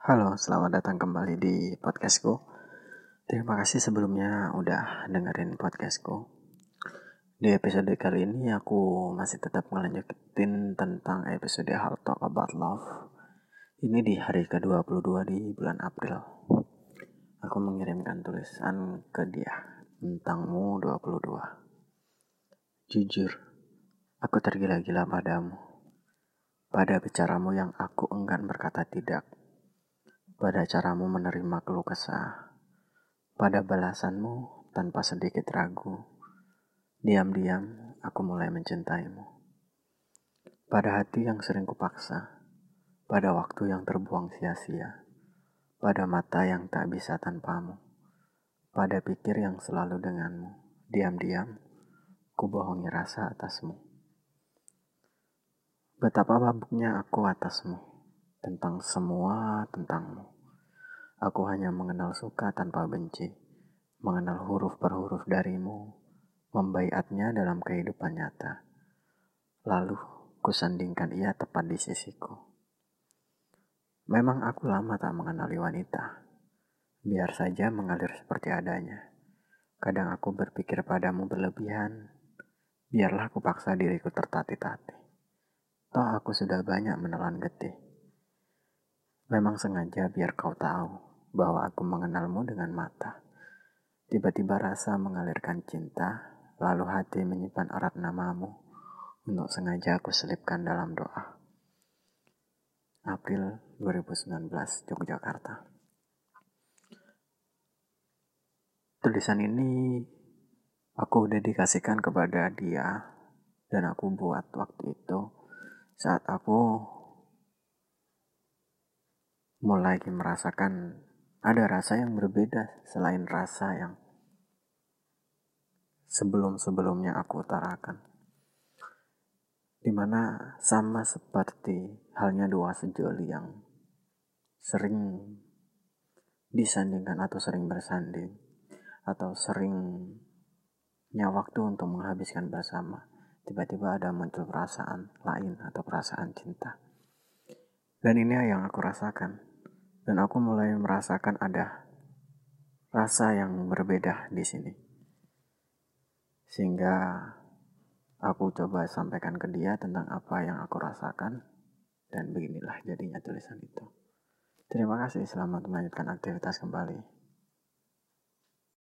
Halo, selamat datang kembali di podcastku. Terima kasih sebelumnya udah dengerin podcastku. Di episode kali ini aku masih tetap ngelanjutin tentang episode How Talk About Love. Ini di hari ke-22 di bulan April. Aku mengirimkan tulisan ke dia tentangmu 22. Jujur, aku tergila-gila padamu. Pada bicaramu yang aku enggan berkata tidak. Pada caramu menerima keluh kesah. Pada balasanmu tanpa sedikit ragu. Diam-diam aku mulai mencintaimu. Pada hati yang sering kupaksa. Pada waktu yang terbuang sia-sia. Pada mata yang tak bisa tanpamu. Pada pikir yang selalu denganmu. Diam-diam ku bohongi rasa atasmu. Betapa mabuknya aku atasmu. Tentang semua tentangmu. Aku hanya mengenal suka tanpa benci. Mengenal huruf per huruf darimu. Membaiatnya dalam kehidupan nyata. Lalu kusandingkan ia tepat di sisiku. Memang aku lama tak mengenali wanita. Biar saja mengalir seperti adanya. Kadang aku berpikir padamu berlebihan. Biarlah aku paksa diriku tertati-tati. Toh aku sudah banyak menelan getih. Memang sengaja biar kau tahu bahwa aku mengenalmu dengan mata. Tiba-tiba rasa mengalirkan cinta, lalu hati menyimpan erat namamu untuk sengaja aku selipkan dalam doa. April 2019, Yogyakarta. Tulisan ini aku dedikasikan kepada dia dan aku buat waktu itu saat aku mulai merasakan ada rasa yang berbeda selain rasa yang sebelum-sebelumnya aku utarakan. Di mana sama seperti halnya dua sejoli yang sering disandingkan atau sering bersanding atau seringnya waktu untuk menghabiskan bersama, tiba-tiba ada muncul perasaan lain atau perasaan cinta. Dan ini yang aku rasakan. Dan aku mulai merasakan ada rasa yang berbeda di sini. Sehingga aku coba sampaikan ke dia tentang apa yang aku rasakan. Dan beginilah jadinya tulisan itu. Terima kasih, selamat melanjutkan aktivitas kembali.